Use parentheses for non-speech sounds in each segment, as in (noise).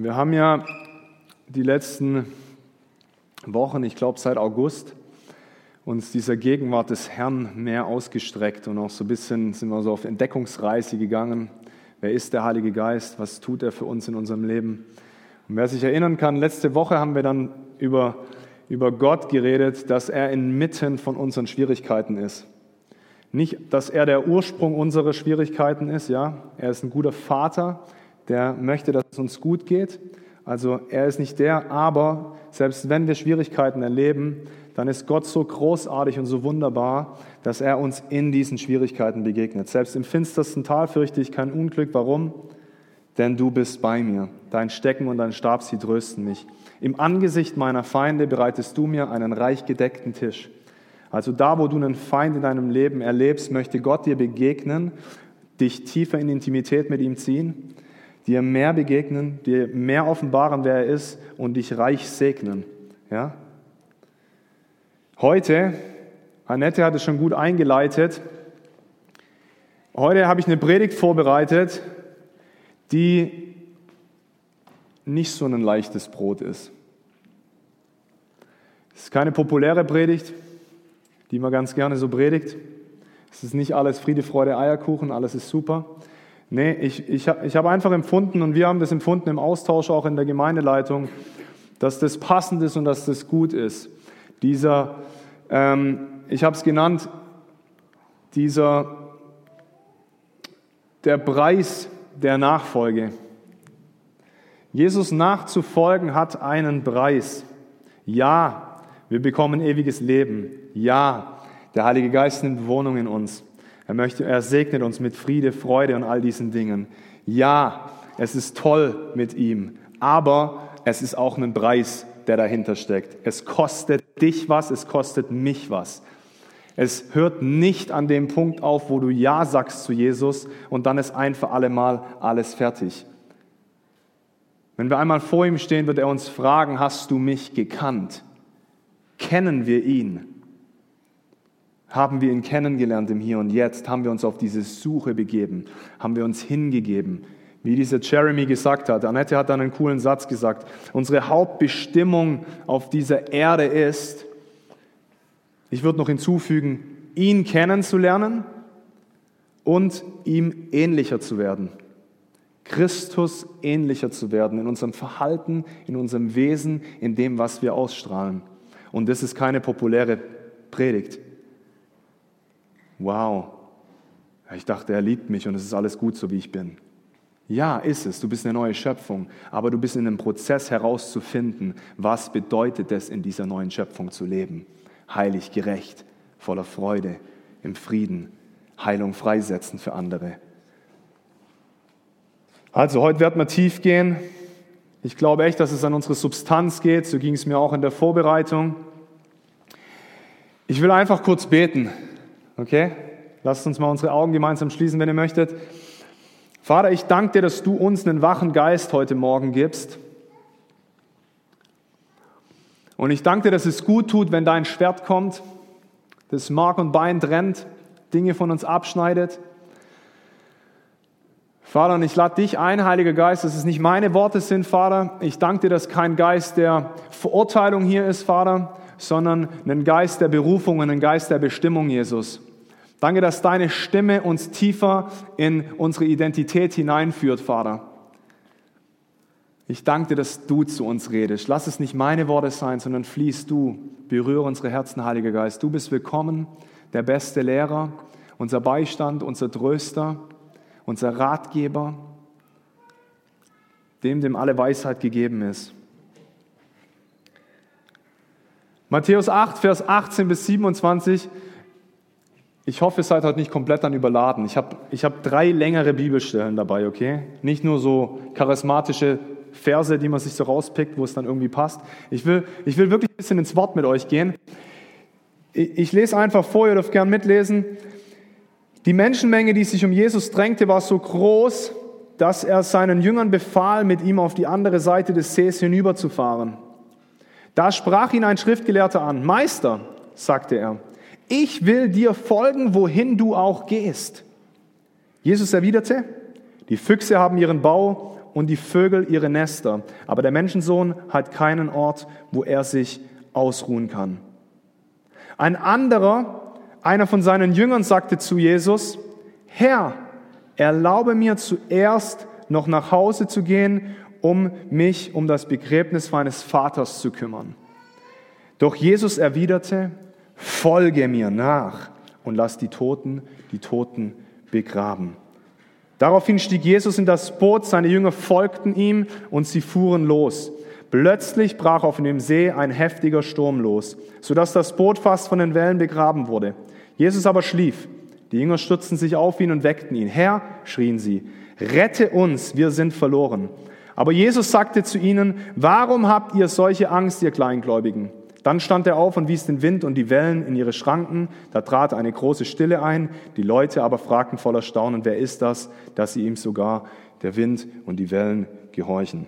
Wir haben ja die letzten Wochen, ich glaube seit August, uns dieser Gegenwart des Herrn mehr ausgestreckt und auch so ein bisschen sind wir so auf Entdeckungsreise gegangen. Wer ist der Heilige Geist? Was tut er für uns in unserem Leben? Und wer sich erinnern kann, letzte Woche haben wir dann über, über Gott geredet, dass er inmitten von unseren Schwierigkeiten ist. Nicht, dass er der Ursprung unserer Schwierigkeiten ist, ja. Er ist ein guter Vater, der möchte, dass es uns gut geht. Also er ist nicht der, aber selbst wenn wir Schwierigkeiten erleben, dann ist Gott so großartig und so wunderbar, dass er uns in diesen Schwierigkeiten begegnet. Selbst im finstersten Tal fürchte ich kein Unglück. Warum? Denn du bist bei mir. Dein Stecken und dein Stab, sie trösten mich. Im Angesicht meiner Feinde bereitest du mir einen reich gedeckten Tisch. Also da, wo du einen Feind in deinem Leben erlebst, möchte Gott dir begegnen, dich tiefer in Intimität mit ihm ziehen dir mehr begegnen, dir mehr offenbaren, wer er ist und dich reich segnen. Ja? Heute, Annette hat es schon gut eingeleitet, heute habe ich eine Predigt vorbereitet, die nicht so ein leichtes Brot ist. Es ist keine populäre Predigt, die man ganz gerne so predigt. Es ist nicht alles Friede, Freude, Eierkuchen, alles ist super. Nee, ich, ich, ich habe einfach empfunden und wir haben das empfunden im Austausch auch in der Gemeindeleitung, dass das passend ist und dass das gut ist. Dieser, ähm, ich habe es genannt, dieser, der Preis der Nachfolge. Jesus nachzufolgen hat einen Preis. Ja, wir bekommen ewiges Leben. Ja, der Heilige Geist nimmt Wohnung in uns. Er möchte, er segnet uns mit Friede, Freude und all diesen Dingen. Ja, es ist toll mit ihm, aber es ist auch ein Preis, der dahinter steckt. Es kostet dich was, es kostet mich was. Es hört nicht an dem Punkt auf, wo du Ja sagst zu Jesus und dann ist ein für alle Mal alles fertig. Wenn wir einmal vor ihm stehen, wird er uns fragen, hast du mich gekannt? Kennen wir ihn? Haben wir ihn kennengelernt im Hier und Jetzt, haben wir uns auf diese Suche begeben, haben wir uns hingegeben. Wie dieser Jeremy gesagt hat, Annette hat dann einen coolen Satz gesagt, unsere Hauptbestimmung auf dieser Erde ist, ich würde noch hinzufügen, ihn kennenzulernen und ihm ähnlicher zu werden. Christus ähnlicher zu werden in unserem Verhalten, in unserem Wesen, in dem, was wir ausstrahlen. Und das ist keine populäre Predigt wow, ich dachte, er liebt mich und es ist alles gut, so wie ich bin. Ja, ist es. Du bist eine neue Schöpfung, aber du bist in einem Prozess herauszufinden, was bedeutet es, in dieser neuen Schöpfung zu leben. Heilig, gerecht, voller Freude, im Frieden, Heilung freisetzen für andere. Also, heute werden wir tief gehen. Ich glaube echt, dass es an unsere Substanz geht. So ging es mir auch in der Vorbereitung. Ich will einfach kurz beten. Okay? Lasst uns mal unsere Augen gemeinsam schließen, wenn ihr möchtet. Vater, ich danke dir, dass du uns einen wachen Geist heute Morgen gibst. Und ich danke dir, dass es gut tut, wenn dein Schwert kommt, das Mark und Bein trennt, Dinge von uns abschneidet. Vater, und ich lade dich ein, Heiliger Geist, dass es nicht meine Worte sind, Vater. Ich danke dir, dass kein Geist der Verurteilung hier ist, Vater, sondern ein Geist der Berufung und ein Geist der Bestimmung, Jesus. Danke, dass deine Stimme uns tiefer in unsere Identität hineinführt, Vater. Ich danke dir, dass du zu uns redest. Lass es nicht meine Worte sein, sondern fließt du. Berühre unsere Herzen, Heiliger Geist. Du bist willkommen, der beste Lehrer, unser Beistand, unser Tröster, unser Ratgeber, dem, dem alle Weisheit gegeben ist. Matthäus 8, Vers 18 bis 27 ich hoffe, ihr seid heute nicht komplett dann überladen. Ich habe ich hab drei längere Bibelstellen dabei, okay? Nicht nur so charismatische Verse, die man sich so rauspickt, wo es dann irgendwie passt. Ich will, ich will wirklich ein bisschen ins Wort mit euch gehen. Ich, ich lese einfach vor, ihr dürft gern mitlesen. Die Menschenmenge, die sich um Jesus drängte, war so groß, dass er seinen Jüngern befahl, mit ihm auf die andere Seite des Sees hinüberzufahren. Da sprach ihn ein Schriftgelehrter an. Meister, sagte er, ich will dir folgen, wohin du auch gehst. Jesus erwiderte, die Füchse haben ihren Bau und die Vögel ihre Nester, aber der Menschensohn hat keinen Ort, wo er sich ausruhen kann. Ein anderer, einer von seinen Jüngern, sagte zu Jesus, Herr, erlaube mir zuerst noch nach Hause zu gehen, um mich um das Begräbnis meines Vaters zu kümmern. Doch Jesus erwiderte, folge mir nach und lass die Toten die Toten begraben. Daraufhin stieg Jesus in das Boot, seine Jünger folgten ihm und sie fuhren los. Plötzlich brach auf dem See ein heftiger Sturm los, sodass das Boot fast von den Wellen begraben wurde. Jesus aber schlief. Die Jünger stürzten sich auf ihn und weckten ihn. Herr, schrien sie, rette uns, wir sind verloren. Aber Jesus sagte zu ihnen, warum habt ihr solche Angst, ihr Kleingläubigen? Dann stand er auf und wies den Wind und die Wellen in ihre Schranken. Da trat eine große Stille ein. Die Leute aber fragten voller Staunen, wer ist das, dass sie ihm sogar der Wind und die Wellen gehorchen.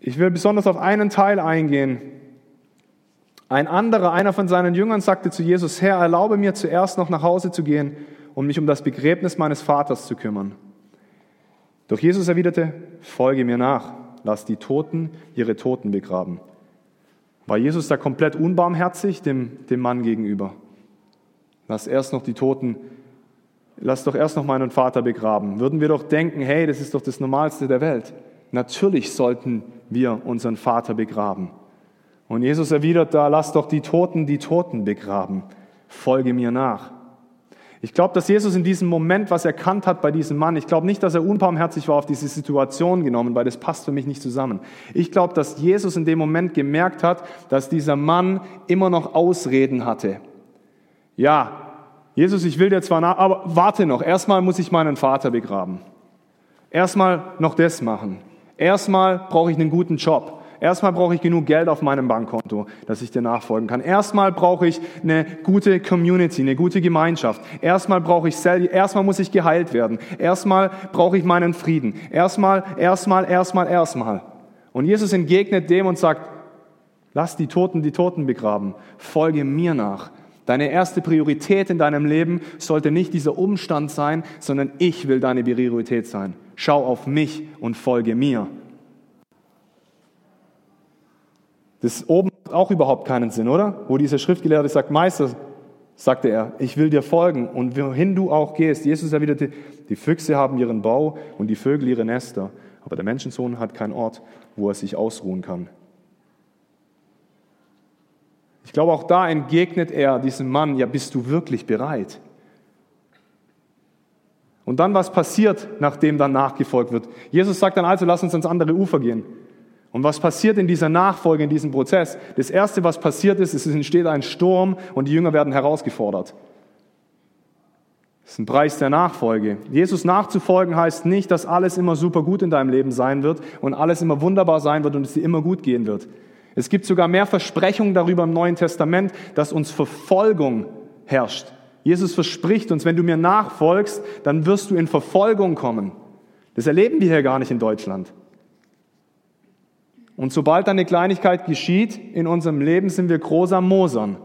Ich will besonders auf einen Teil eingehen. Ein anderer, einer von seinen Jüngern, sagte zu Jesus, Herr, erlaube mir zuerst noch nach Hause zu gehen, um mich um das Begräbnis meines Vaters zu kümmern. Doch Jesus erwiderte, folge mir nach lass die Toten ihre Toten begraben. War Jesus da komplett unbarmherzig dem, dem Mann gegenüber? Lass erst noch die Toten, lass doch erst noch meinen Vater begraben. Würden wir doch denken, hey, das ist doch das Normalste der Welt. Natürlich sollten wir unseren Vater begraben. Und Jesus erwidert da, lass doch die Toten die Toten begraben. Folge mir nach. Ich glaube, dass Jesus in diesem Moment was erkannt hat bei diesem Mann. Ich glaube nicht, dass er unbarmherzig war auf diese Situation genommen, weil das passt für mich nicht zusammen. Ich glaube, dass Jesus in dem Moment gemerkt hat, dass dieser Mann immer noch Ausreden hatte. Ja, Jesus, ich will dir zwar nach, aber warte noch, erstmal muss ich meinen Vater begraben. Erstmal noch das machen. Erstmal brauche ich einen guten Job. Erstmal brauche ich genug Geld auf meinem Bankkonto, dass ich dir nachfolgen kann. Erstmal brauche ich eine gute Community, eine gute Gemeinschaft. Erstmal brauche ich erstmal muss ich geheilt werden. Erstmal brauche ich meinen Frieden. Erstmal, erstmal, erstmal, erstmal. Und Jesus entgegnet dem und sagt, lass die Toten die Toten begraben. Folge mir nach. Deine erste Priorität in deinem Leben sollte nicht dieser Umstand sein, sondern ich will deine Priorität sein. Schau auf mich und folge mir. Das oben hat auch überhaupt keinen Sinn, oder? Wo dieser Schriftgelehrte sagt, Meister, sagte er, ich will dir folgen und wohin du auch gehst. Jesus erwiderte, die Füchse haben ihren Bau und die Vögel ihre Nester, aber der Menschensohn hat keinen Ort, wo er sich ausruhen kann. Ich glaube, auch da entgegnet er diesem Mann, ja, bist du wirklich bereit? Und dann, was passiert, nachdem dann nachgefolgt wird? Jesus sagt dann also, lass uns ans andere Ufer gehen. Und was passiert in dieser Nachfolge, in diesem Prozess? Das Erste, was passiert ist, es entsteht ein Sturm und die Jünger werden herausgefordert. Das ist ein Preis der Nachfolge. Jesus nachzufolgen heißt nicht, dass alles immer super gut in deinem Leben sein wird und alles immer wunderbar sein wird und es dir immer gut gehen wird. Es gibt sogar mehr Versprechungen darüber im Neuen Testament, dass uns Verfolgung herrscht. Jesus verspricht uns, wenn du mir nachfolgst, dann wirst du in Verfolgung kommen. Das erleben wir hier gar nicht in Deutschland. Und sobald eine Kleinigkeit geschieht in unserem Leben, sind wir groß am Mosern.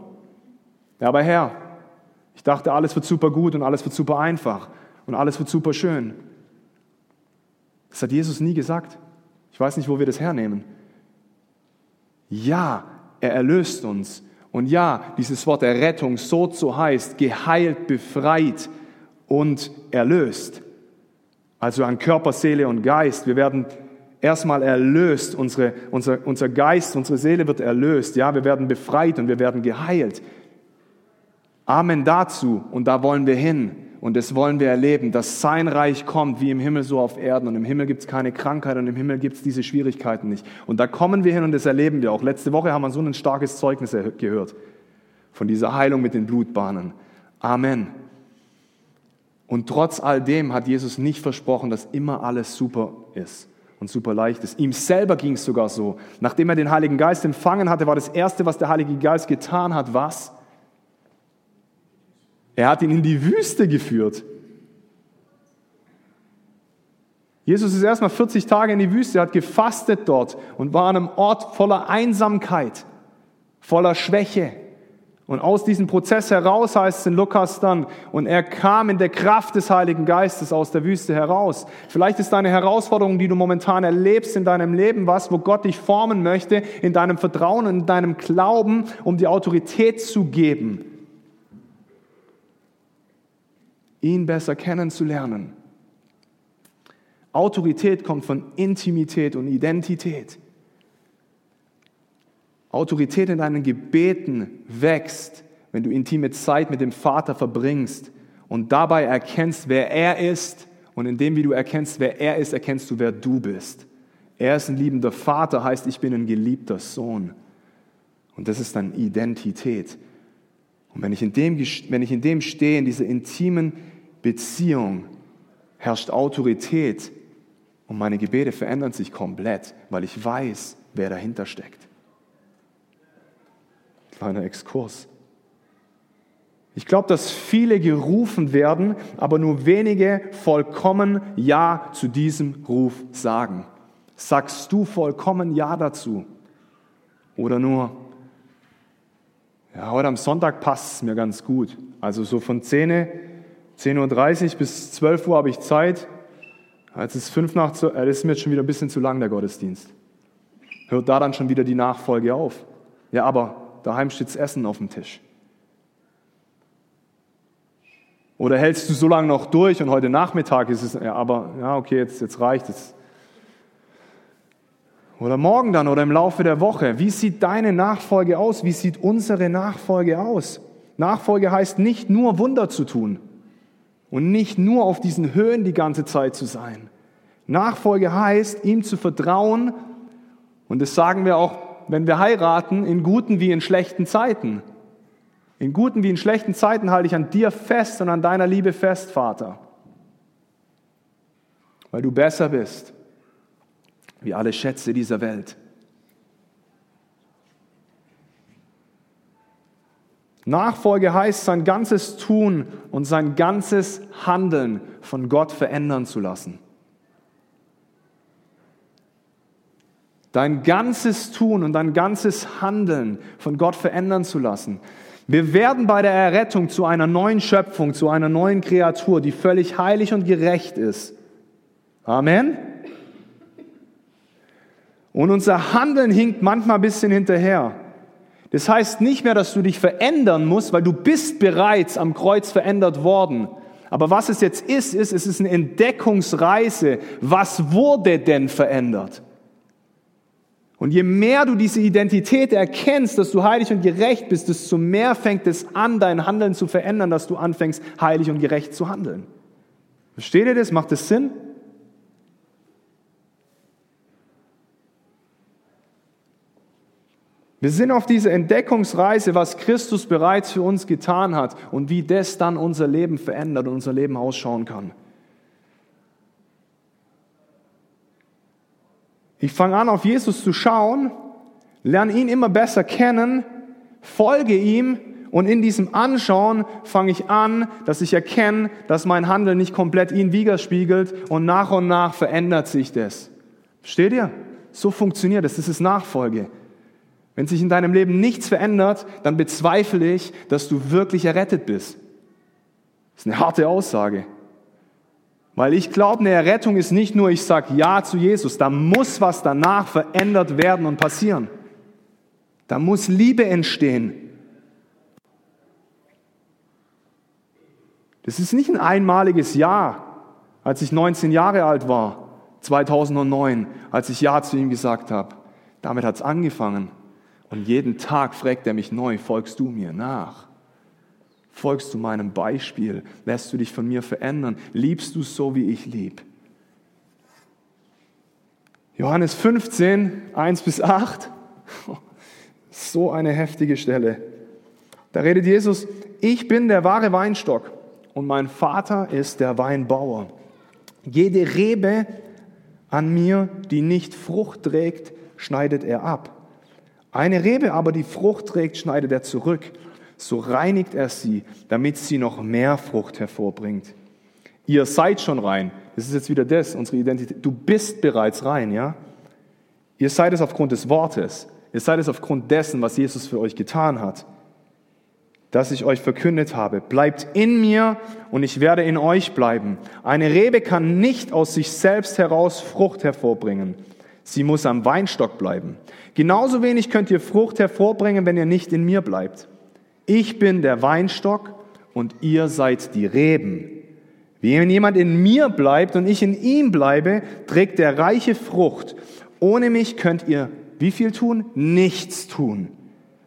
Ja, aber Herr, ich dachte, alles wird super gut und alles wird super einfach und alles wird super schön. Das hat Jesus nie gesagt. Ich weiß nicht, wo wir das hernehmen. Ja, er erlöst uns. Und ja, dieses Wort Errettung so zu heißt, geheilt, befreit und erlöst. Also an Körper, Seele und Geist. Wir werden erstmal erlöst, unsere, unser, unser Geist, unsere Seele wird erlöst, ja, wir werden befreit und wir werden geheilt. Amen dazu und da wollen wir hin und das wollen wir erleben, dass sein Reich kommt, wie im Himmel so auf Erden und im Himmel gibt es keine Krankheit und im Himmel gibt es diese Schwierigkeiten nicht. Und da kommen wir hin und das erleben wir auch. Letzte Woche haben wir so ein starkes Zeugnis gehört von dieser Heilung mit den Blutbahnen. Amen. Und trotz all dem hat Jesus nicht versprochen, dass immer alles super ist und super leicht ist. Ihm selber ging es sogar so. Nachdem er den Heiligen Geist empfangen hatte, war das Erste, was der Heilige Geist getan hat, was? Er hat ihn in die Wüste geführt. Jesus ist erstmal 40 Tage in die Wüste, hat gefastet dort und war an einem Ort voller Einsamkeit, voller Schwäche. Und aus diesem Prozess heraus heißt es in Lukas dann, und er kam in der Kraft des Heiligen Geistes aus der Wüste heraus. Vielleicht ist deine Herausforderung, die du momentan erlebst in deinem Leben, was, wo Gott dich formen möchte, in deinem Vertrauen und in deinem Glauben, um die Autorität zu geben, ihn besser kennenzulernen. Autorität kommt von Intimität und Identität. Autorität in deinen Gebeten wächst, wenn du intime Zeit mit dem Vater verbringst und dabei erkennst, wer er ist. Und indem wie du erkennst, wer er ist, erkennst du, wer du bist. Er ist ein liebender Vater, heißt, ich bin ein geliebter Sohn. Und das ist dann Identität. Und wenn ich in dem, wenn ich in dem stehe, in dieser intimen Beziehung, herrscht Autorität und meine Gebete verändern sich komplett, weil ich weiß, wer dahinter steckt. Kleiner Exkurs. Ich glaube, dass viele gerufen werden, aber nur wenige vollkommen Ja zu diesem Ruf sagen. Sagst du vollkommen Ja dazu? Oder nur, ja, heute am Sonntag passt es mir ganz gut. Also so von 10, 10.30 Uhr bis 12 Uhr habe ich Zeit. Jetzt ist fünf nach, äh, das ist mir jetzt schon wieder ein bisschen zu lang, der Gottesdienst. Hört da dann schon wieder die Nachfolge auf? Ja, aber daheim steht Essen auf dem Tisch. Oder hältst du so lange noch durch und heute Nachmittag ist es, ja, aber ja, okay, jetzt, jetzt reicht es. Oder morgen dann oder im Laufe der Woche. Wie sieht deine Nachfolge aus? Wie sieht unsere Nachfolge aus? Nachfolge heißt nicht nur Wunder zu tun und nicht nur auf diesen Höhen die ganze Zeit zu sein. Nachfolge heißt, ihm zu vertrauen, und das sagen wir auch wenn wir heiraten, in guten wie in schlechten Zeiten. In guten wie in schlechten Zeiten halte ich an dir fest und an deiner Liebe fest, Vater. Weil du besser bist wie alle Schätze dieser Welt. Nachfolge heißt, sein ganzes Tun und sein ganzes Handeln von Gott verändern zu lassen. Dein ganzes Tun und dein ganzes Handeln von Gott verändern zu lassen. Wir werden bei der Errettung zu einer neuen Schöpfung, zu einer neuen Kreatur, die völlig heilig und gerecht ist. Amen. Und unser Handeln hinkt manchmal ein bisschen hinterher. Das heißt nicht mehr, dass du dich verändern musst, weil du bist bereits am Kreuz verändert worden. Aber was es jetzt ist, ist, es ist eine Entdeckungsreise. Was wurde denn verändert? Und je mehr du diese Identität erkennst, dass du heilig und gerecht bist, desto mehr fängt es an, dein Handeln zu verändern, dass du anfängst, heilig und gerecht zu handeln. Versteht ihr das? Macht das Sinn? Wir sind auf dieser Entdeckungsreise, was Christus bereits für uns getan hat und wie das dann unser Leben verändert und unser Leben ausschauen kann. Ich fange an, auf Jesus zu schauen, lerne ihn immer besser kennen, folge ihm und in diesem Anschauen fange ich an, dass ich erkenne, dass mein Handeln nicht komplett ihn widerspiegelt und nach und nach verändert sich das. Versteht ihr? So funktioniert es. Das ist Nachfolge. Wenn sich in deinem Leben nichts verändert, dann bezweifle ich, dass du wirklich errettet bist. Das ist eine harte Aussage. Weil ich glaube, eine Errettung ist nicht nur, ich sage Ja zu Jesus, da muss was danach verändert werden und passieren. Da muss Liebe entstehen. Das ist nicht ein einmaliges Ja, als ich 19 Jahre alt war, 2009, als ich Ja zu ihm gesagt habe. Damit hat es angefangen. Und jeden Tag fragt er mich neu, folgst du mir nach? Folgst du meinem Beispiel? Lässt du dich von mir verändern? Liebst du so, wie ich lieb? Johannes 15, 1 bis 8. (laughs) So eine heftige Stelle. Da redet Jesus, ich bin der wahre Weinstock und mein Vater ist der Weinbauer. Jede Rebe an mir, die nicht Frucht trägt, schneidet er ab. Eine Rebe aber, die Frucht trägt, schneidet er zurück so reinigt er sie, damit sie noch mehr Frucht hervorbringt. Ihr seid schon rein. Das ist jetzt wieder das, unsere Identität. Du bist bereits rein, ja? Ihr seid es aufgrund des Wortes. Ihr seid es aufgrund dessen, was Jesus für euch getan hat. das ich euch verkündet habe. Bleibt in mir und ich werde in euch bleiben. Eine Rebe kann nicht aus sich selbst heraus Frucht hervorbringen. Sie muss am Weinstock bleiben. Genauso wenig könnt ihr Frucht hervorbringen, wenn ihr nicht in mir bleibt. Ich bin der Weinstock und ihr seid die Reben. Wenn jemand in mir bleibt und ich in ihm bleibe, trägt er reiche Frucht. Ohne mich könnt ihr wie viel tun? Nichts tun.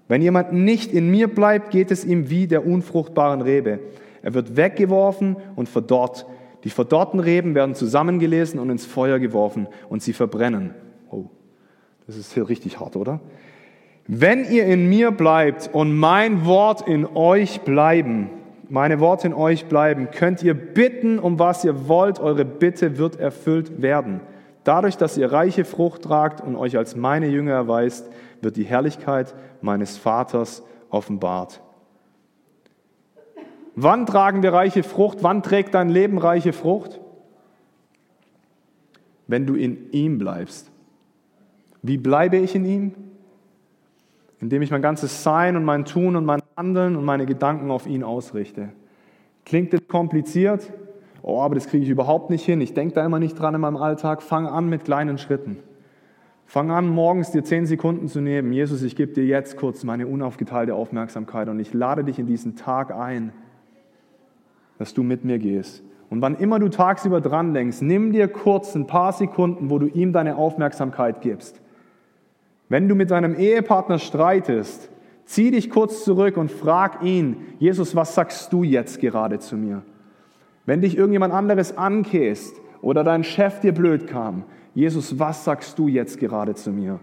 Wenn jemand nicht in mir bleibt, geht es ihm wie der unfruchtbaren Rebe. Er wird weggeworfen und verdorrt. Die verdorrten Reben werden zusammengelesen und ins Feuer geworfen und sie verbrennen. Oh, das ist hier richtig hart, oder? Wenn ihr in mir bleibt und mein Wort in euch bleiben, meine Worte in euch bleiben, könnt ihr bitten, um was ihr wollt, eure Bitte wird erfüllt werden. Dadurch, dass ihr reiche Frucht tragt und euch als meine Jünger erweist, wird die Herrlichkeit meines Vaters offenbart. Wann tragen wir reiche Frucht? Wann trägt dein Leben reiche Frucht? Wenn du in ihm bleibst. Wie bleibe ich in ihm? Indem ich mein ganzes Sein und mein Tun und mein Handeln und meine Gedanken auf ihn ausrichte. Klingt das kompliziert? Oh, aber das kriege ich überhaupt nicht hin. Ich denke da immer nicht dran in meinem Alltag. Fang an mit kleinen Schritten. Fang an, morgens dir zehn Sekunden zu nehmen. Jesus, ich gebe dir jetzt kurz meine unaufgeteilte Aufmerksamkeit und ich lade dich in diesen Tag ein, dass du mit mir gehst. Und wann immer du tagsüber dran denkst, nimm dir kurz ein paar Sekunden, wo du ihm deine Aufmerksamkeit gibst. Wenn du mit deinem Ehepartner streitest, zieh dich kurz zurück und frag ihn, Jesus, was sagst du jetzt gerade zu mir? Wenn dich irgendjemand anderes ankäst oder dein Chef dir blöd kam, Jesus, was sagst du jetzt gerade zu mir?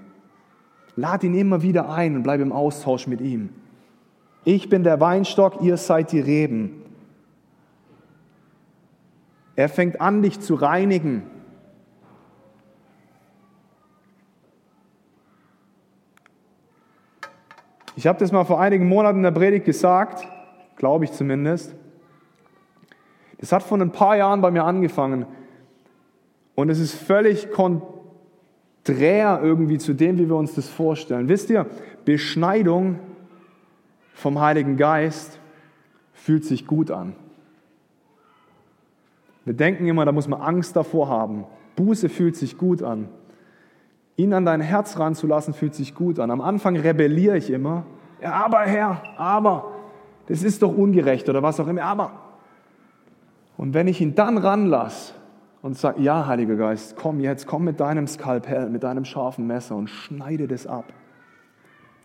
Lad ihn immer wieder ein und bleib im Austausch mit ihm. Ich bin der Weinstock, ihr seid die Reben. Er fängt an, dich zu reinigen. Ich habe das mal vor einigen Monaten in der Predigt gesagt, glaube ich zumindest. Das hat vor ein paar Jahren bei mir angefangen. Und es ist völlig konträr irgendwie zu dem, wie wir uns das vorstellen. Wisst ihr, Beschneidung vom Heiligen Geist fühlt sich gut an. Wir denken immer, da muss man Angst davor haben. Buße fühlt sich gut an. Ihn an dein Herz ranzulassen, fühlt sich gut an. Am Anfang rebelliere ich immer. Ja, aber Herr, aber, das ist doch ungerecht oder was auch immer, aber. Und wenn ich ihn dann ranlasse, und sag, ja, Heiliger Geist, komm jetzt, komm mit deinem Skalpell, mit deinem scharfen Messer und schneide das ab.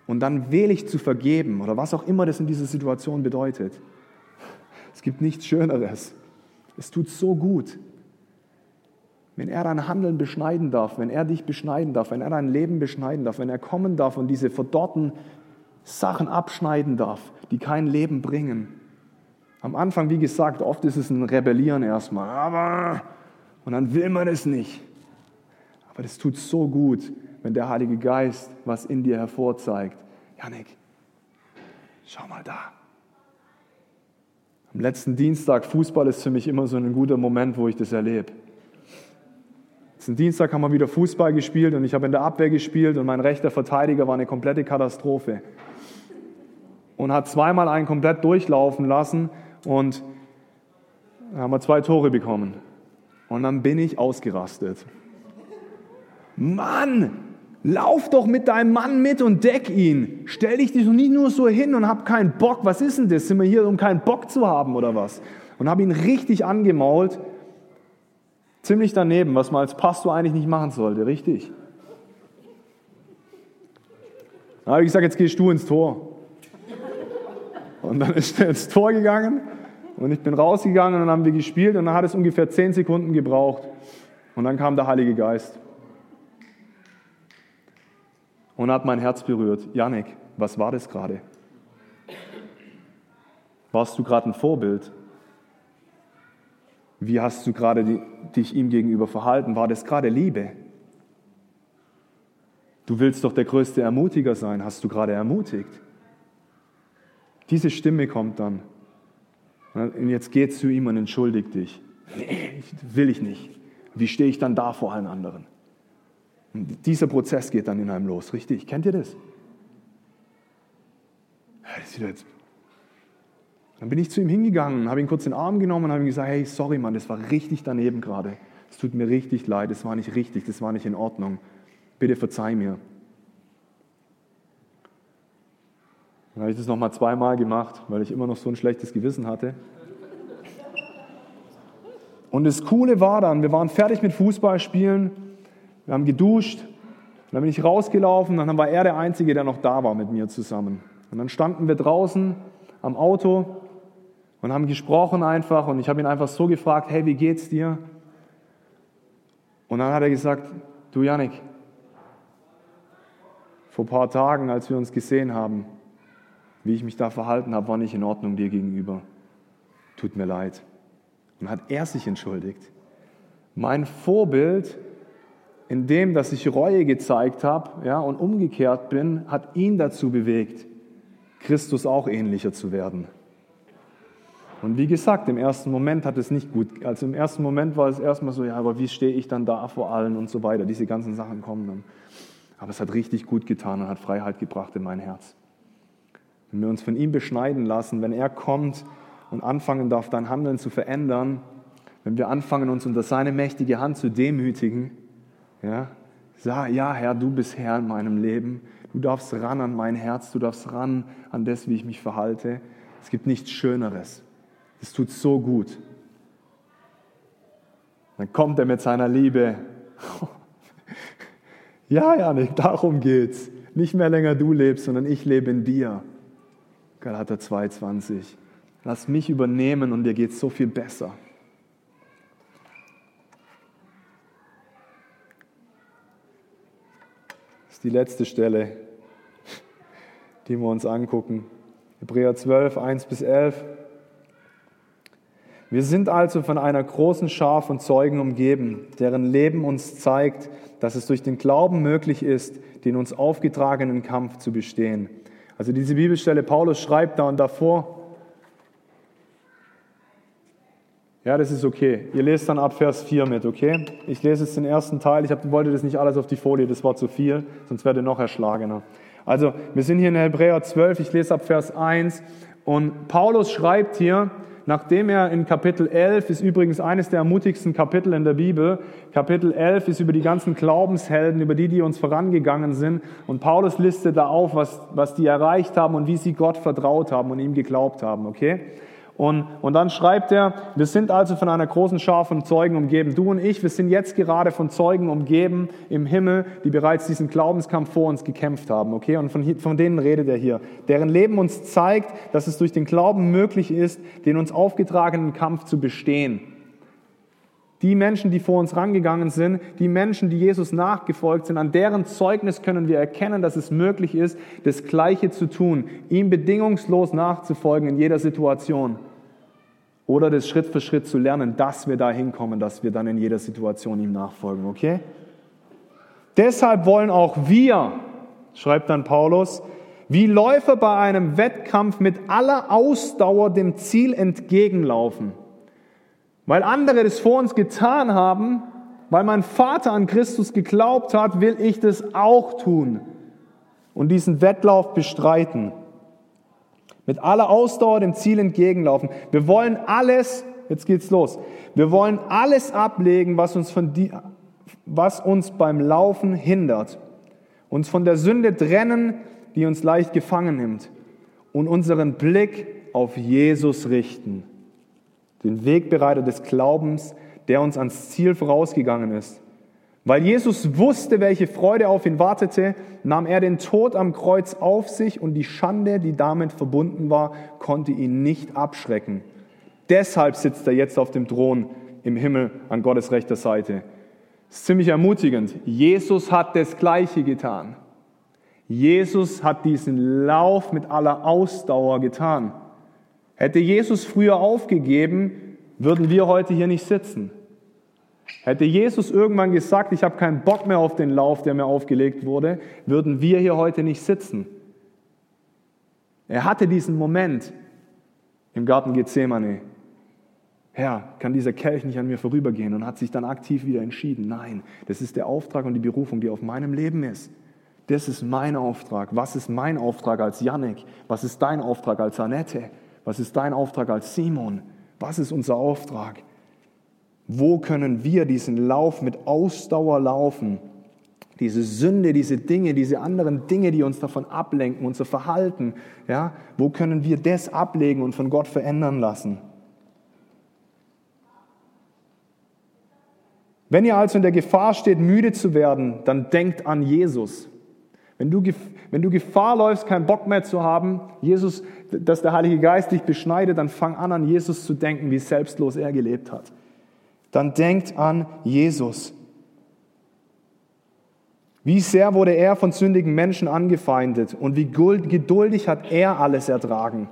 Und dann wähle ich zu vergeben oder was auch immer das in dieser Situation bedeutet. Es gibt nichts Schöneres. Es tut so gut. Wenn er dein Handeln beschneiden darf, wenn er dich beschneiden darf, wenn er dein Leben beschneiden darf, wenn er kommen darf und diese verdorrten Sachen abschneiden darf, die kein Leben bringen. Am Anfang, wie gesagt, oft ist es ein Rebellieren erstmal. Aber und dann will man es nicht. Aber das tut so gut, wenn der Heilige Geist was in dir hervorzeigt. Janik, schau mal da. Am letzten Dienstag, Fußball ist für mich immer so ein guter Moment, wo ich das erlebe. Letzten Dienstag haben wir wieder Fußball gespielt und ich habe in der Abwehr gespielt und mein rechter Verteidiger war eine komplette Katastrophe. Und hat zweimal einen komplett durchlaufen lassen und haben wir zwei Tore bekommen. Und dann bin ich ausgerastet. Mann, lauf doch mit deinem Mann mit und deck ihn. Stell dich doch nicht nur so hin und hab keinen Bock. Was ist denn das? Sind wir hier, um keinen Bock zu haben oder was? Und habe ihn richtig angemault. Ziemlich daneben, was man als Pastor eigentlich nicht machen sollte, richtig? Da habe ich gesagt, jetzt gehst du ins Tor. Und dann ist er ins Tor gegangen und ich bin rausgegangen und dann haben wir gespielt und dann hat es ungefähr zehn Sekunden gebraucht. Und dann kam der Heilige Geist und hat mein Herz berührt. Janik, was war das gerade? Warst du gerade ein Vorbild? Wie hast du gerade dich ihm gegenüber verhalten? War das gerade Liebe? Du willst doch der größte Ermutiger sein. Hast du gerade ermutigt? Diese Stimme kommt dann. Und jetzt geh zu ihm und entschuldig dich. Nee, will ich nicht. Wie stehe ich dann da vor allen anderen? Und dieser Prozess geht dann in einem los, richtig? Kennt ihr das? das jetzt, Dann bin ich zu ihm hingegangen, habe ihn kurz in den Arm genommen und habe ihm gesagt, hey, sorry Mann, das war richtig daneben gerade. Es tut mir richtig leid, das war nicht richtig, das war nicht in Ordnung. Bitte verzeih mir. Dann habe ich das nochmal zweimal gemacht, weil ich immer noch so ein schlechtes Gewissen hatte. Und das Coole war dann, wir waren fertig mit Fußballspielen, wir haben geduscht, dann bin ich rausgelaufen, dann war er der Einzige, der noch da war mit mir zusammen. Und dann standen wir draußen am Auto und haben gesprochen einfach und ich habe ihn einfach so gefragt, hey, wie geht's dir? Und dann hat er gesagt, du Janik, vor ein paar Tagen, als wir uns gesehen haben, wie ich mich da verhalten habe, war nicht in Ordnung dir gegenüber. Tut mir leid. Und hat er sich entschuldigt. Mein Vorbild in dem, dass ich Reue gezeigt habe ja, und umgekehrt bin, hat ihn dazu bewegt, Christus auch ähnlicher zu werden. Und wie gesagt, im ersten Moment hat es nicht gut, also im ersten Moment war es erstmal so, ja, aber wie stehe ich dann da vor allen und so weiter. Diese ganzen Sachen kommen dann. Aber es hat richtig gut getan und hat Freiheit gebracht in mein Herz. Wenn wir uns von ihm beschneiden lassen, wenn er kommt und anfangen darf, dein Handeln zu verändern, wenn wir anfangen, uns unter seine mächtige Hand zu demütigen, ja, sag, ja, Herr, du bist Herr in meinem Leben, du darfst ran an mein Herz, du darfst ran an das, wie ich mich verhalte. Es gibt nichts Schöneres. Es tut so gut. Dann kommt er mit seiner Liebe. (laughs) ja, Janik, darum geht's. Nicht mehr länger du lebst, sondern ich lebe in dir. Galater 2,20. Lass mich übernehmen und dir geht's so viel besser. Das ist die letzte Stelle, die wir uns angucken. Hebräer 12, 1 bis 11. Wir sind also von einer großen Schar von Zeugen umgeben, deren Leben uns zeigt, dass es durch den Glauben möglich ist, den uns aufgetragenen Kampf zu bestehen. Also diese Bibelstelle, Paulus schreibt da und davor, ja, das ist okay. Ihr lest dann ab Vers 4 mit, okay? Ich lese jetzt den ersten Teil. Ich hab, wollte das nicht alles auf die Folie, das war zu viel, sonst wäre noch erschlagener. Also, wir sind hier in Hebräer 12, ich lese ab Vers 1 und Paulus schreibt hier, nachdem er in Kapitel 11, ist übrigens eines der ermutigsten Kapitel in der Bibel, Kapitel 11 ist über die ganzen Glaubenshelden, über die, die uns vorangegangen sind. Und Paulus listet da auf, was, was die erreicht haben und wie sie Gott vertraut haben und ihm geglaubt haben, okay? Und, und dann schreibt er, wir sind also von einer großen Schar von Zeugen umgeben. Du und ich, wir sind jetzt gerade von Zeugen umgeben im Himmel, die bereits diesen Glaubenskampf vor uns gekämpft haben. Okay? Und von, von denen redet er hier. Deren Leben uns zeigt, dass es durch den Glauben möglich ist, den uns aufgetragenen Kampf zu bestehen. Die Menschen, die vor uns rangegangen sind, die Menschen, die Jesus nachgefolgt sind, an deren Zeugnis können wir erkennen, dass es möglich ist, das Gleiche zu tun, ihm bedingungslos nachzufolgen in jeder Situation. Oder das Schritt für Schritt zu lernen, dass wir da hinkommen, dass wir dann in jeder Situation ihm nachfolgen, okay? Deshalb wollen auch wir, schreibt dann Paulus, wie Läufer bei einem Wettkampf mit aller Ausdauer dem Ziel entgegenlaufen. Weil andere das vor uns getan haben, weil mein Vater an Christus geglaubt hat, will ich das auch tun und diesen Wettlauf bestreiten mit aller Ausdauer dem Ziel entgegenlaufen. Wir wollen alles, jetzt geht's los, wir wollen alles ablegen, was uns, von die, was uns beim Laufen hindert, uns von der Sünde trennen, die uns leicht gefangen nimmt und unseren Blick auf Jesus richten, den Wegbereiter des Glaubens, der uns ans Ziel vorausgegangen ist. Weil Jesus wusste, welche Freude auf ihn wartete, nahm er den Tod am Kreuz auf sich und die Schande, die damit verbunden war, konnte ihn nicht abschrecken. Deshalb sitzt er jetzt auf dem Thron im Himmel an Gottes rechter Seite. Ist ziemlich ermutigend. Jesus hat das Gleiche getan. Jesus hat diesen Lauf mit aller Ausdauer getan. Hätte Jesus früher aufgegeben, würden wir heute hier nicht sitzen. Hätte Jesus irgendwann gesagt, ich habe keinen Bock mehr auf den Lauf, der mir aufgelegt wurde, würden wir hier heute nicht sitzen. Er hatte diesen Moment im Garten Gethsemane. Herr, kann dieser Kelch nicht an mir vorübergehen und hat sich dann aktiv wieder entschieden. Nein, das ist der Auftrag und die Berufung, die auf meinem Leben ist. Das ist mein Auftrag. Was ist mein Auftrag als Yannick? Was ist dein Auftrag als Annette? Was ist dein Auftrag als Simon? Was ist unser Auftrag? Wo können wir diesen Lauf mit Ausdauer laufen? Diese Sünde, diese Dinge, diese anderen Dinge, die uns davon ablenken, unser Verhalten, ja, wo können wir das ablegen und von Gott verändern lassen? Wenn ihr also in der Gefahr steht, müde zu werden, dann denkt an Jesus. Wenn du, wenn du Gefahr läufst, keinen Bock mehr zu haben, Jesus, dass der Heilige Geist dich beschneidet, dann fang an, an Jesus zu denken, wie selbstlos er gelebt hat. Dann denkt an Jesus. Wie sehr wurde er von sündigen Menschen angefeindet und wie geduldig hat er alles ertragen.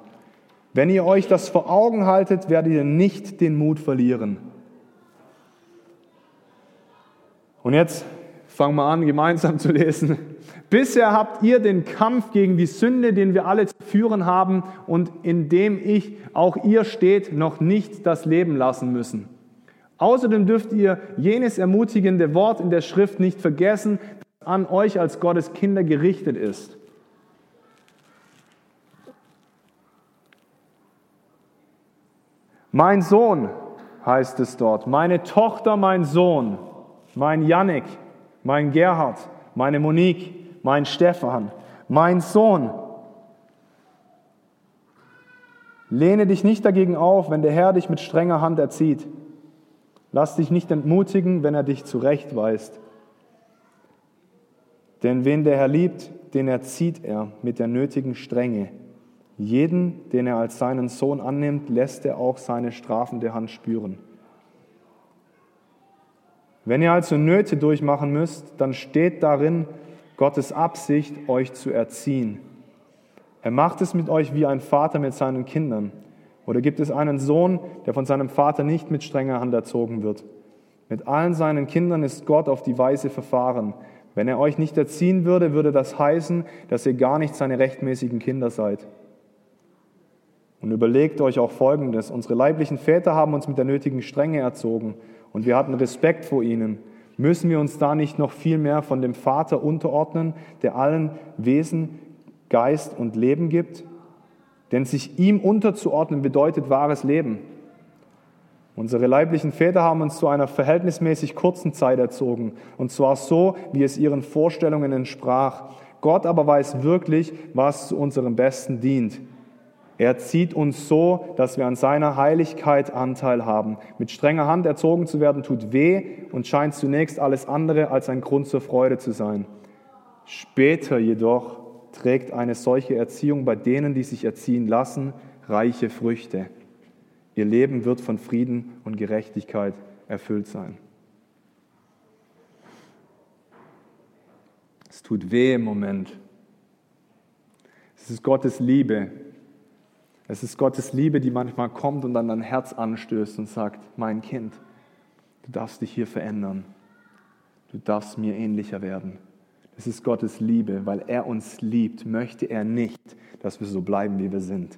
Wenn ihr euch das vor Augen haltet, werdet ihr nicht den Mut verlieren. Und jetzt fangen wir an, gemeinsam zu lesen. Bisher habt ihr den Kampf gegen die Sünde, den wir alle zu führen haben und in dem ich, auch ihr steht, noch nicht das Leben lassen müssen. Außerdem dürft ihr jenes ermutigende Wort in der Schrift nicht vergessen, das an euch als Gottes Kinder gerichtet ist. Mein Sohn heißt es dort, meine Tochter, mein Sohn mein Yannick, mein Gerhard, meine Monique, mein Stefan, mein Sohn. Lehne dich nicht dagegen auf, wenn der Herr dich mit strenger Hand erzieht. Lass dich nicht entmutigen, wenn er dich zurechtweist. Denn wen der Herr liebt, den erzieht er mit der nötigen Strenge. Jeden, den er als seinen Sohn annimmt, lässt er auch seine strafende Hand spüren. Wenn ihr also Nöte durchmachen müsst, dann steht darin Gottes Absicht, euch zu erziehen. Er macht es mit euch wie ein Vater mit seinen Kindern. Oder gibt es einen Sohn, der von seinem Vater nicht mit strenger Hand erzogen wird? Mit allen seinen Kindern ist Gott auf die Weise verfahren. Wenn er euch nicht erziehen würde, würde das heißen, dass ihr gar nicht seine rechtmäßigen Kinder seid. Und überlegt euch auch Folgendes. Unsere leiblichen Väter haben uns mit der nötigen Strenge erzogen und wir hatten Respekt vor ihnen, müssen wir uns da nicht noch viel mehr von dem Vater unterordnen, der allen Wesen Geist und Leben gibt? Denn sich ihm unterzuordnen bedeutet wahres Leben. Unsere leiblichen Väter haben uns zu einer verhältnismäßig kurzen Zeit erzogen, und zwar so, wie es ihren Vorstellungen entsprach. Gott aber weiß wirklich, was zu unserem Besten dient. Er zieht uns so, dass wir an seiner Heiligkeit Anteil haben. Mit strenger Hand erzogen zu werden tut weh und scheint zunächst alles andere als ein Grund zur Freude zu sein. Später jedoch trägt eine solche Erziehung bei denen, die sich erziehen lassen, reiche Früchte. Ihr Leben wird von Frieden und Gerechtigkeit erfüllt sein. Es tut weh im Moment. Es ist Gottes Liebe, es ist Gottes Liebe, die manchmal kommt und dann dein Herz anstößt und sagt, mein Kind, du darfst dich hier verändern. Du darfst mir ähnlicher werden. Es ist Gottes Liebe, weil er uns liebt, möchte er nicht, dass wir so bleiben, wie wir sind.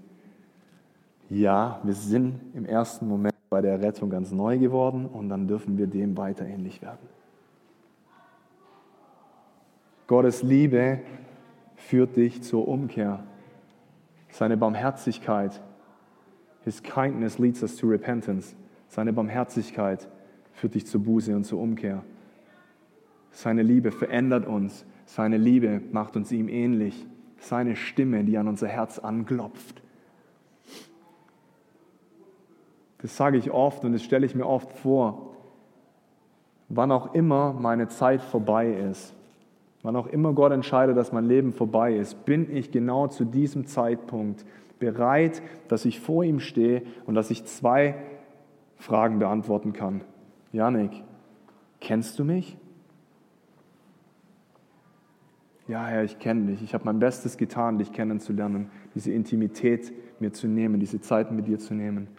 Ja, wir sind im ersten Moment bei der Rettung ganz neu geworden und dann dürfen wir dem weiter ähnlich werden. Gottes Liebe führt dich zur Umkehr. Seine Barmherzigkeit, His kindness leads us to repentance. Seine Barmherzigkeit führt dich zur Buße und zur Umkehr. Seine Liebe verändert uns. Seine Liebe macht uns ihm ähnlich. Seine Stimme, die an unser Herz anklopft. Das sage ich oft und das stelle ich mir oft vor. Wann auch immer meine Zeit vorbei ist, Wann auch immer Gott entscheidet, dass mein Leben vorbei ist, bin ich genau zu diesem Zeitpunkt bereit, dass ich vor ihm stehe und dass ich zwei Fragen beantworten kann. Janik, kennst du mich? Ja, Herr, ich kenne dich. Ich habe mein Bestes getan, dich kennenzulernen, diese Intimität mir zu nehmen, diese Zeit mit dir zu nehmen.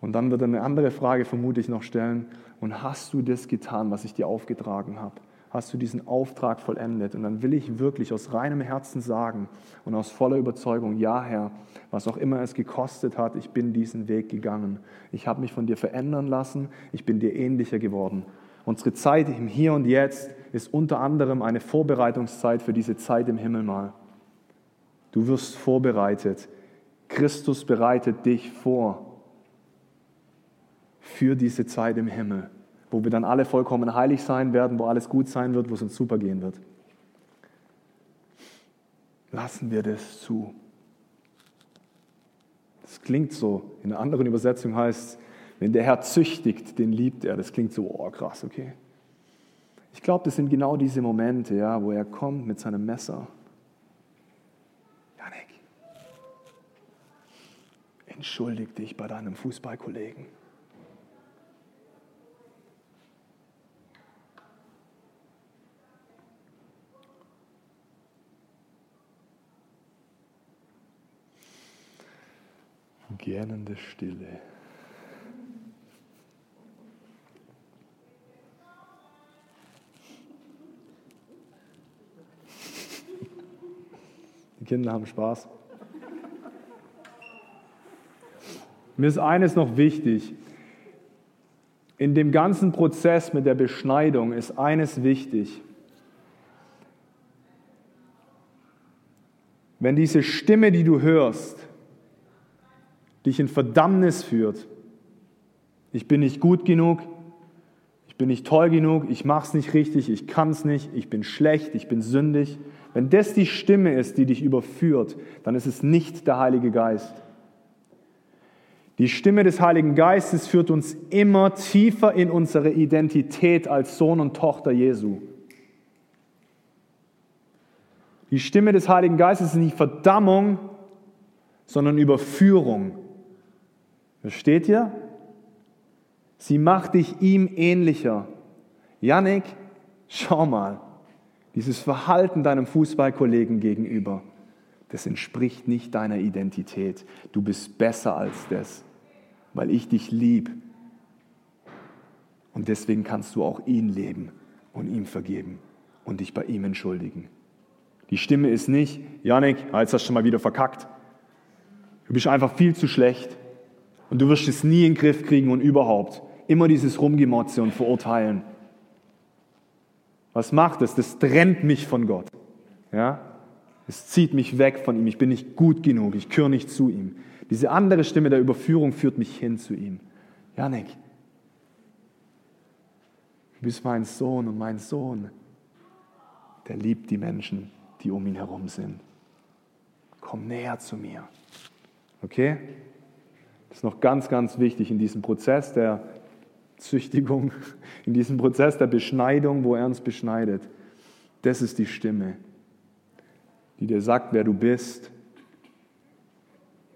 Und dann wird er eine andere Frage vermutlich noch stellen. Und hast du das getan, was ich dir aufgetragen habe? hast du diesen Auftrag vollendet. Und dann will ich wirklich aus reinem Herzen sagen und aus voller Überzeugung, ja Herr, was auch immer es gekostet hat, ich bin diesen Weg gegangen. Ich habe mich von dir verändern lassen, ich bin dir ähnlicher geworden. Unsere Zeit im Hier und Jetzt ist unter anderem eine Vorbereitungszeit für diese Zeit im Himmel mal. Du wirst vorbereitet Christus bereitet dich vor für diese Zeit im Himmel, wo wir dann alle vollkommen heilig sein werden, wo alles gut sein wird, wo es uns super gehen wird. Lassen wir das zu. Das klingt so. In einer anderen Übersetzung heißt es, wenn der Herr züchtigt, den liebt er. Das klingt so, oh krass, okay. Ich glaube, das sind genau diese Momente, ja, wo er kommt mit seinem Messer. Janik, entschuldig dich bei deinem Fußballkollegen. Gähnende Stille. Kinder haben Spaß. Mir ist eines noch wichtig. In dem ganzen Prozess mit der Beschneidung ist eines wichtig. Wenn diese Stimme, die du hörst, dich in Verdammnis führt, ich bin nicht gut genug, bin nicht toll genug, ich mache es nicht richtig, ich kann es nicht, ich bin schlecht, ich bin sündig, wenn das die Stimme ist, die dich überführt, dann ist es nicht der Heilige Geist. Die Stimme des Heiligen Geistes führt uns immer tiefer in unsere Identität als Sohn und Tochter Jesu. Die Stimme des Heiligen Geistes ist nicht Verdammung, sondern Überführung. Versteht ihr? Sie macht dich ihm ähnlicher. Yannick, schau mal, dieses Verhalten deinem Fußballkollegen gegenüber, das entspricht nicht deiner Identität. Du bist besser als das, weil ich dich lieb. Und deswegen kannst du auch ihn leben und ihm vergeben und dich bei ihm entschuldigen. Die Stimme ist nicht, Janik, jetzt hast du schon mal wieder verkackt. Du bist einfach viel zu schlecht und du wirst es nie in den Griff kriegen und überhaupt. Immer dieses Rumgemotze und Verurteilen. Was macht es? Das trennt mich von Gott. Ja? Es zieht mich weg von ihm. Ich bin nicht gut genug. Ich gehöre nicht zu ihm. Diese andere Stimme der Überführung führt mich hin zu ihm. Janik, du bist mein Sohn und mein Sohn, der liebt die Menschen, die um ihn herum sind. Komm näher zu mir. Okay? Das ist noch ganz, ganz wichtig in diesem Prozess der Züchtigung, (laughs) in diesem Prozess der Beschneidung, wo er uns beschneidet. Das ist die Stimme, die dir sagt, wer du bist,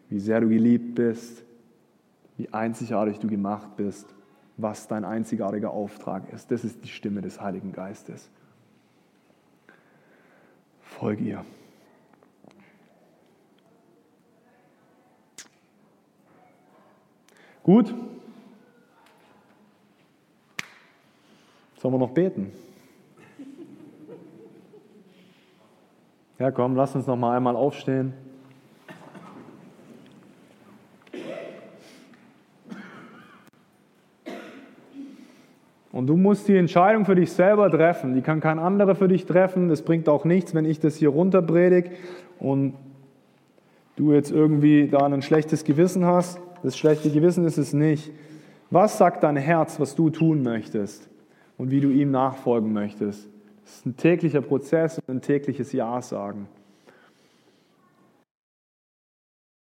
wie sehr du geliebt bist, wie einzigartig du gemacht bist, was dein einzigartiger Auftrag ist. Das ist die Stimme des Heiligen Geistes. Folge ihr. Gut, Sollen wir noch beten? Ja, komm, lass uns noch mal einmal aufstehen. Und du musst die Entscheidung für dich selber treffen. Die kann kein anderer für dich treffen. Das bringt auch nichts, wenn ich das hier runterpredige und du jetzt irgendwie da ein schlechtes Gewissen hast. Das schlechte Gewissen ist es nicht. Was sagt dein Herz, was du tun möchtest? Und wie du ihm nachfolgen möchtest. Das ist ein täglicher Prozess und ein tägliches Ja sagen.